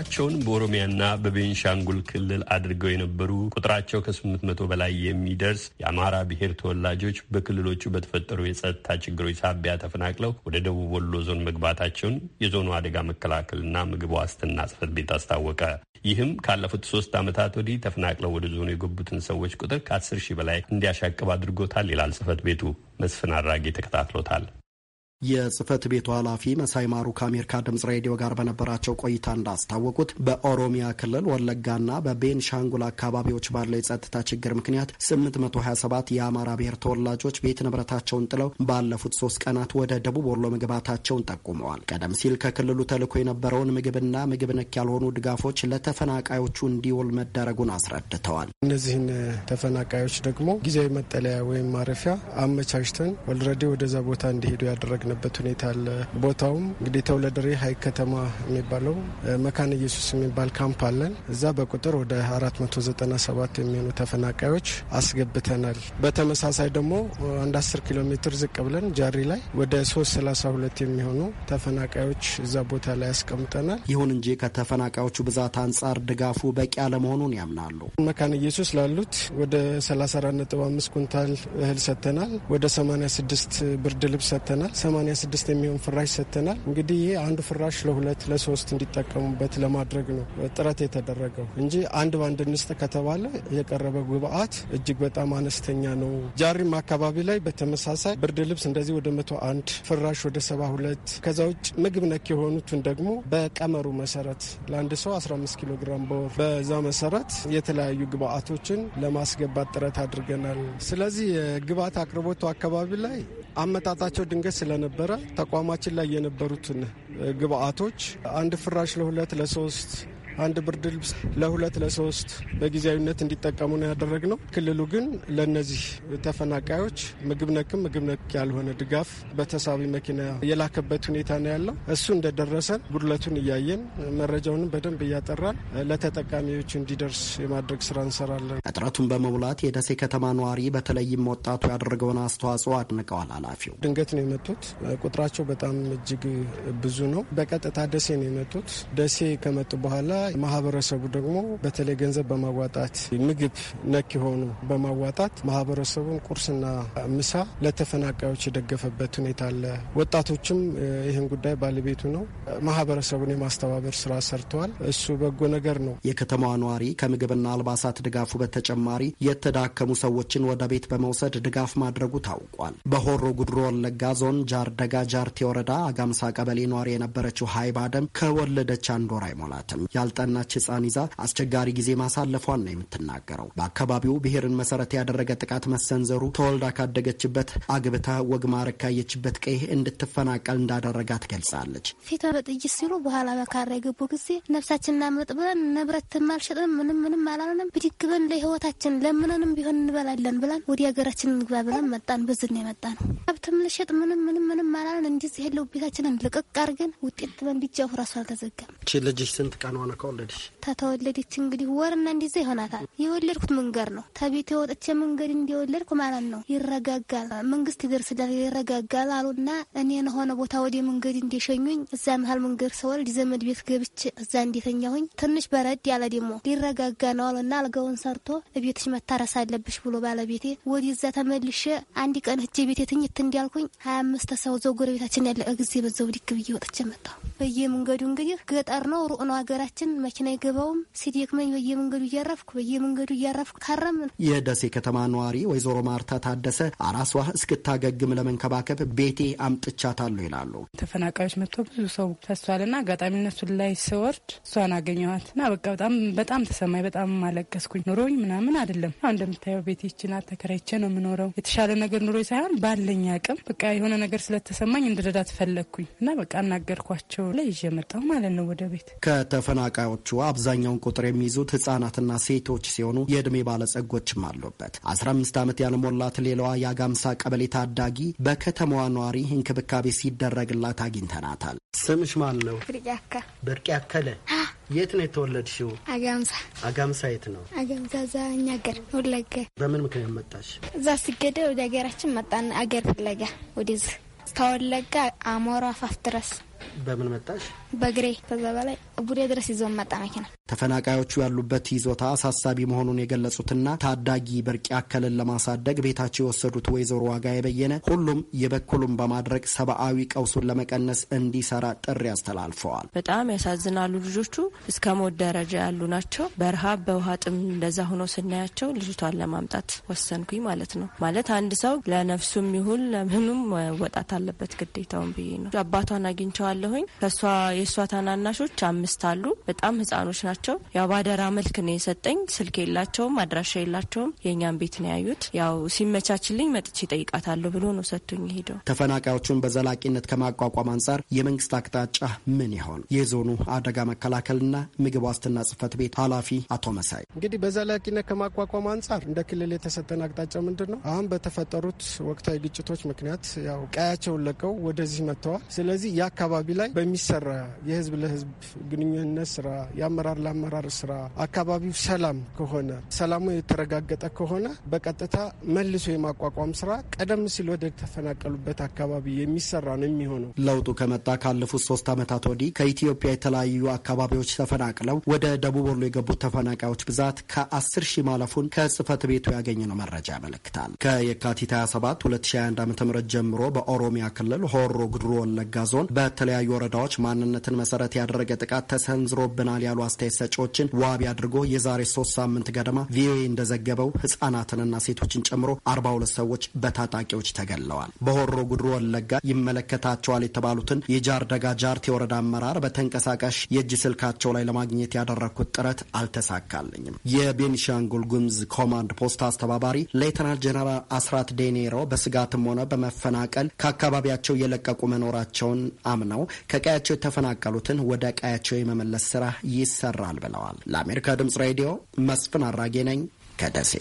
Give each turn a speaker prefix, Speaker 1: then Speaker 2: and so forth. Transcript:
Speaker 1: ኑሯቸውን በኦሮሚያና በቤንሻንጉል ክልል አድርገው የነበሩ ቁጥራቸው ከስምንት መቶ በላይ የሚደርስ የአማራ ብሔር ተወላጆች በክልሎቹ በተፈጠሩ የጸጥታ ችግሮች ሳቢያ ተፈናቅለው ወደ ደቡብ ወሎ ዞን መግባታቸውን የዞኑ አደጋ መከላከልና ምግብ ዋስትና ጽሕፈት ቤት አስታወቀ። ይህም ካለፉት ሶስት ዓመታት ወዲህ ተፈናቅለው ወደ ዞኑ የገቡትን ሰዎች ቁጥር ከአስር ሺህ በላይ እንዲያሻቅብ አድርጎታል ይላል ጽሕፈት ቤቱ። መስፍን አራጌ ተከታትሎታል።
Speaker 2: የጽህፈት ቤቱ ኃላፊ መሳይ ማሩ ከአሜሪካ ድምጽ ሬዲዮ ጋር በነበራቸው ቆይታ እንዳስታወቁት በኦሮሚያ ክልል ወለጋና በቤንሻንጉል አካባቢዎች ባለው የጸጥታ ችግር ምክንያት 827 የአማራ ብሔር ተወላጆች ቤት ንብረታቸውን ጥለው ባለፉት ሶስት ቀናት ወደ ደቡብ ወሎ መግባታቸውን ጠቁመዋል። ቀደም ሲል ከክልሉ ተልኮ የነበረውን ምግብና ምግብ ነክ ያልሆኑ ድጋፎች ለተፈናቃዮቹ እንዲውል መደረጉን አስረድተዋል።
Speaker 3: እነዚህን ተፈናቃዮች ደግሞ ጊዜያዊ መጠለያ ወይም ማረፊያ አመቻችተን already ወደዛ ቦታ እንዲሄዱ ያደረግ ያደረግንበት ሁኔታ አለ። ቦታውም እንግዲህ ተሁለደሬ ሀይቅ ከተማ የሚባለው መካነ ኢየሱስ የሚባል ካምፕ አለን። እዛ በቁጥር ወደ 497 የሚሆኑ ተፈናቃዮች አስገብተናል። በተመሳሳይ ደግሞ አንድ 10 ኪሎ ሜትር ዝቅ ብለን ጃሪ ላይ ወደ 332 የሚሆኑ ተፈናቃዮች እዛ ቦታ ላይ አስቀምጠናል።
Speaker 2: ይሁን እንጂ ከተፈናቃዮቹ ብዛት አንጻር ድጋፉ በቂ አለመሆኑን ያምናሉ።
Speaker 3: መካነ ኢየሱስ ላሉት ወደ 34.5 ኩንታል እህል ሰጥተናል። ወደ 86 ብርድ ልብስ ሰጥተናል። 86 የሚሆን ፍራሽ ሰጥተናል። እንግዲህ ይህ አንዱ ፍራሽ ለሁለት ለሶስት እንዲጠቀሙበት ለማድረግ ነው ጥረት የተደረገው እንጂ አንድ በአንድ እንስጥ ከተባለ የቀረበ ግብአት እጅግ በጣም አነስተኛ ነው። ጃሪም አካባቢ ላይ በተመሳሳይ ብርድ ልብስ እንደዚህ ወደ መቶ አንድ ፍራሽ ወደ ሰባ ሁለት ከዛ ውጭ ምግብ ነክ የሆኑትን ደግሞ በቀመሩ መሰረት ለአንድ ሰው 15 ኪሎ ግራም በወር በዛ መሰረት የተለያዩ ግብአቶችን ለማስገባት ጥረት አድርገናል። ስለዚህ የግብአት አቅርቦቱ አካባቢ ላይ አመጣጣቸው ድንገት ስለነበ ነበረ። ተቋማችን ላይ የነበሩትን ግብአቶች አንድ ፍራሽ ለሁለት ለሶስት አንድ ብርድ ልብስ ለሁለት ለሶስት በጊዜያዊነት እንዲጠቀሙ ነው ያደረግነው። ክልሉ ግን ለእነዚህ ተፈናቃዮች ምግብ ነክም ምግብ ነክ ያልሆነ ድጋፍ በተሳቢ መኪና የላከበት ሁኔታ ነው ያለው። እሱ እንደደረሰን ጉድለቱን እያየን መረጃውንም በደንብ እያጠራን ለተጠቃሚዎች እንዲደርስ የማድረግ ስራ እንሰራለን።
Speaker 2: እጥረቱን በመሙላት የደሴ ከተማ ነዋሪ በተለይም ወጣቱ ያደረገውን አስተዋጽኦ አድንቀዋል። ኃላፊው
Speaker 3: ድንገት ነው የመጡት። ቁጥራቸው በጣም እጅግ ብዙ ነው። በቀጥታ ደሴ ነው የመጡት። ደሴ ከመጡ በኋላ ማህበረሰቡ ደግሞ በተለይ ገንዘብ በማዋጣት ምግብ ነክ የሆኑ በማዋጣት ማህበረሰቡን ቁርስና ምሳ ለተፈናቃዮች የደገፈበት ሁኔታ አለ። ወጣቶችም ይህን ጉዳይ ባለቤቱ ነው። ማህበረሰቡን የማስተባበር ስራ ሰርተዋል። እሱ በጎ ነገር ነው።
Speaker 2: የከተማዋ ነዋሪ ከምግብና አልባሳት ድጋፉ በተጨማሪ የተዳከሙ ሰዎችን ወደ ቤት በመውሰድ ድጋፍ ማድረጉ ታውቋል። በሆሮ ጉድሮ ወለጋ ዞን ጃርደጋ ጃርቴ ወረዳ አጋምሳ ቀበሌ ነዋሪ የነበረችው ሀይባ ደም ከወለደች አንድ ወር አይሞላትም። ያልጠናች ህፃን ይዛ አስቸጋሪ ጊዜ ማሳለፏን ነው የምትናገረው። በአካባቢው ብሔርን መሰረት ያደረገ ጥቃት መሰንዘሩ ተወልዳ ካደገችበት አግብታ ወግ ማዕረግ ካየችበት ቀይ እንድትፈናቀል እንዳደረጋት ገልጻለች።
Speaker 4: ፊት በጥይት ሲሉ በኋላ በካራ የገቡ ጊዜ ነፍሳችንን አምጥ ብለን ንብረት አልሸጥንም፣ ምንም ምንም አላለንም። ብድግ ብለን ለህይወታችን ለምንንም ቢሆን እንበላለን ብለን ወደ ሀገራችን እንግባ ብለን መጣን። በዝን የመጣ ነው። ሀብትም ልሸጥ ምንም ምንም ምንም አላለን። እንዲህ ያለው ቤታችንን ልቅቅ አድርገን ውጤት ብለን ቢጃፉ ራሱ አልተዘጋም።
Speaker 2: ልጅሽ ስንት ቀን ሆነ ከወለድሽ?
Speaker 4: ተተወለደች እንግዲህ ወርና እንዲዛ ይሆናታል። የወለድኩት መንገድ ነው። ተቤት የወጥቼ መንገድ እንዲወለድኩ ማለት ነው። ይረጋጋል፣ መንግስት ይደርስላል፣ ይረጋጋል አሉና እኔን ሆነ ቦታ ወደ መንገድ እንዲሸኙኝ እዛ መሀል መንገድ ሰወልድ ዘመድ ቤት ገብቼ እዛ እንዴተኛሁኝ ትንሽ በረድ ያለ ደግሞ ሊረጋጋ ነው አሉና አልጋውን ሰርቶ ቤትሽ መታረስ አለብሽ ብሎ ባለቤቴ ወደዛ ተመልሼ አንድ ቀን ህጄ ቤቴ ትኝት እንዲያልኩኝ ሀያ አምስት ሰው ዘው ጎረቤታችን ያለ ጊዜ በዛው ዲክ ብዬ ወጥቼ መጣሁ። በየመንገዱ እንግዲህ ገጠር ነው ሩቅ ነው ሀገራችን መኪና አይገባውም። ሲደክመኝ በየመንገዱ እያረፍኩ በየመንገዱ እያረፍኩ ካረም
Speaker 2: የደሴ ከተማ ነዋሪ ወይዘሮ ማርታ ታደሰ አራሷ እስክታገግም ለመንከባከብ ቤቴ አምጥቻታለሁ ይላሉ።
Speaker 5: ተፈናቃዮች መጥቶ ብዙ ሰው ፈሷልና አጋጣሚ እነሱን ላይ ስወርድ እሷን አገኘኋት እና በቃ በጣም በጣም ተሰማኝ። በጣም አለቀስኩኝ። ኑሮኝ ምናምን አይደለም አሁን እንደምታየው ቤቴ ይችናት ተከራይቼ ነው የምኖረው። የተሻለ ነገር ኑሮ ሳይሆን ባለኝ አቅም በቃ የሆነ ነገር ስለተሰማኝ እንድረዳት ፈለግኩኝ እና በቃ አናገርኳቸው ላይ ይዤ መጣሁ ማለት ነው ወደ ቤት
Speaker 2: ከተፈናቃዮቹ አብዛኛውን ቁጥር የሚይዙት ህጻናትና ሴቶች ሲሆኑ የእድሜ ባለጸጎችም አሉበት። አስራ አምስት ዓመት ያልሞላት ሌላዋ የአጋምሳ ቀበሌ ታዳጊ በከተማዋ ነዋሪ እንክብካቤ ሲደረግላት አግኝተናታል። ስምሽ ማን ነው? ብርቅ ያከለ የት ነው የተወለድሽው?
Speaker 4: አጋምሳ።
Speaker 2: አጋምሳ የት ነው?
Speaker 4: አጋምሳ እዛ እኛ ሀገር ወለጋ።
Speaker 2: በምን ምክንያት መጣሽ?
Speaker 4: እዛ ሲገደ ወደ ሀገራችን መጣን። አገር ፍለጋ ወደዚህ ከወለጋ አሞራ አፋፍ ድረስ
Speaker 2: በምን መጣሽ?
Speaker 4: በግሬ ከዛ በላይ ቡዴ ድረስ ይዘውን መጣ መኪና።
Speaker 2: ተፈናቃዮቹ ያሉበት ይዞታ አሳሳቢ መሆኑን የገለጹትና ታዳጊ ብርቅ ያከልን ለማሳደግ ቤታቸው የወሰዱት ወይዘሮ ዋጋ የበየነ ሁሉም የበኩሉን በማድረግ ሰብአዊ ቀውሱን ለመቀነስ እንዲሰራ ጥሪ አስተላልፈዋል።
Speaker 6: በጣም ያሳዝናሉ። ልጆቹ እስከ ሞት ደረጃ ያሉ ናቸው። በረሃብ በውሃ ጥም እንደዛ ሆኖ ስናያቸው ልጅቷን ለማምጣት ወሰንኩኝ ማለት ነው። ማለት አንድ ሰው ለነፍሱም ይሁን ለምኑም መወጣት አለበት ግዴታውን ብዬ ነው። አባቷን አግኝቸዋለሁኝ። ከእሷ የእሷ ታናናሾች አምስት አሉ። በጣም ህጻኖች ናቸው። ያው ባደራ መልክ ነው የሰጠኝ። ስልክ የላቸውም፣ አድራሻ የላቸውም። የእኛም ቤት ነው ያዩት። ያው ሲመቻችልኝ መጥቼ ጠይቃታለሁ ብሎ ነው ሰጥቶኝ ሄደው።
Speaker 2: ተፈናቃዮቹን በዘላቂነት ከማቋቋም አንጻር የመንግስት አቅጣጫ ምን ይሆን? የዞኑ አደጋ መከላከልና ምግብ ዋስትና ጽህፈት ቤት ኃላፊ አቶ መሳይ
Speaker 3: እንግዲህ በዘላቂነት ከማቋቋም አንጻር እንደ ክልል የተሰጠን አቅጣጫ ምንድን ነው? አሁን በተፈጠሩት ወቅታዊ ግጭቶች ምክንያት ያው ቀያቸውን ለቀው ወደዚህ መጥተዋል። ስለዚህ የአካባቢ ላይ በሚሰራ የህዝብ ለህዝብ ግንኙነት ስራ፣ የአመራር ለአመራር ስራ አካባቢው ሰላም ከሆነ ሰላሙ የተረጋገጠ ከሆነ በቀጥታ መልሶ የማቋቋም ስራ ቀደም ሲል ወደ ተፈናቀሉበት አካባቢ የሚሰራ ነው የሚሆነው።
Speaker 2: ለውጡ ከመጣ ካለፉት ሶስት ዓመታት ወዲህ ከኢትዮጵያ የተለያዩ አካባቢዎች ተፈናቅለው ወደ ደቡብ ወሎ የገቡት ተፈናቃዮች ብዛት ከ10 ሺህ ማለፉን ከጽህፈት ቤቱ ያገኘነው መረጃ ያመለክታል። ከየካቲት 27 2021 ዓ ም ጀምሮ በኦሮሚያ ክልል ሆሮ ጉድሩ ወለጋ ዞን በተለያዩ ወረዳዎች ማንነትን መሰረት ያደረገ ጥቃት ተሰንዝሮብናል ያሉ አስተያየት ሰጪዎችን ዋቢ አድርጎ የዛሬ ሶስት ሳምንት ገደማ ቪኦኤ እንደዘገበው ህጻናትንና ሴቶችን ጨምሮ 42 ሰዎች በታጣቂዎች ተገለዋል። በሆሮ ጉድሩ ወለጋ ይመለከታቸዋል የተባሉትን የጃርደጋ ጃርቴ የወረዳ አመራር በተንቀሳቃሽ የእጅ ስልካቸው ላይ ለማግኘት ያደረግኩት ጥረት አልተሳካልኝም። የቤኒሻንጉል ጉምዝ ኮማንድ ፖስት አስተባባሪ ሌተናል ጀነራል አስራት ዴኔሮ በስጋትም ሆነ በመፈናቀል ከአካባቢያቸው የለቀቁ መኖራቸውን አምነው ከቀያቸው የተፈናቀሉትን ወደ ቀያቸው የመመለስ ስራ ይሰራል ብለዋል። ለአሜሪካ ድምጽ ሬዲዮ መስፍን አራጌ ነኝ ከደሴ።